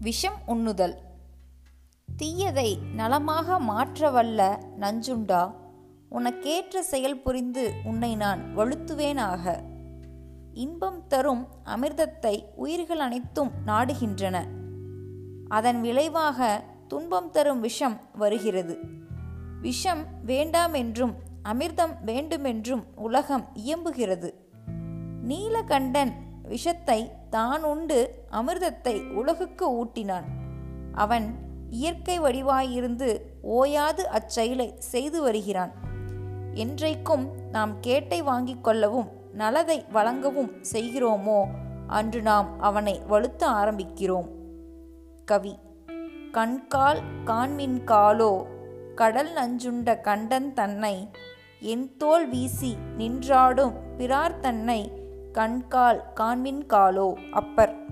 விஷம் உண்ணுதல். தீயதை நலமாக மாற்றவல்ல நஞ்சுண்டா? உனக்கேற்ற செயல் புரிந்து உன்னை நான் வழுத்துவேனாக இன்பம் தரும் அமிர்தத்தை உயிர்கள் அனைத்தும் நாடுகின்றன. அதன் விளைவாக துன்பம் தரும் விஷம் வருகிறது. விஷம் வேண்டாம் என்றும் அமிர்தம் வேண்டுமென்றும் உலகம் இயம்புகிறது. நீலகண்டன் விஷத்தை தான் உண்டு அமிர்தத்தை உலகுக்கு ஊட்டினான். அவன் இயற்கை வடிவாயிருந்து ஓயாது அச்செயலை செய்து வருகிறான். என்றைக்கும் நாம் கேட்டை வாங்கிக் கொள்ளவும் நலதை வழங்கவும் செய்கிறோமோ அன்று நாம் அவனை வலுத்த ஆரம்பிக்கிறோம். கவி கண்கால் காண்மின் காலோ கடல் நஞ்சுண்ட கண்டன் தன்னை என் தோல் வீசி நின்றாடும் பிறார் தன்னை கண்கால் காண்மின் காலோ அப்பர்.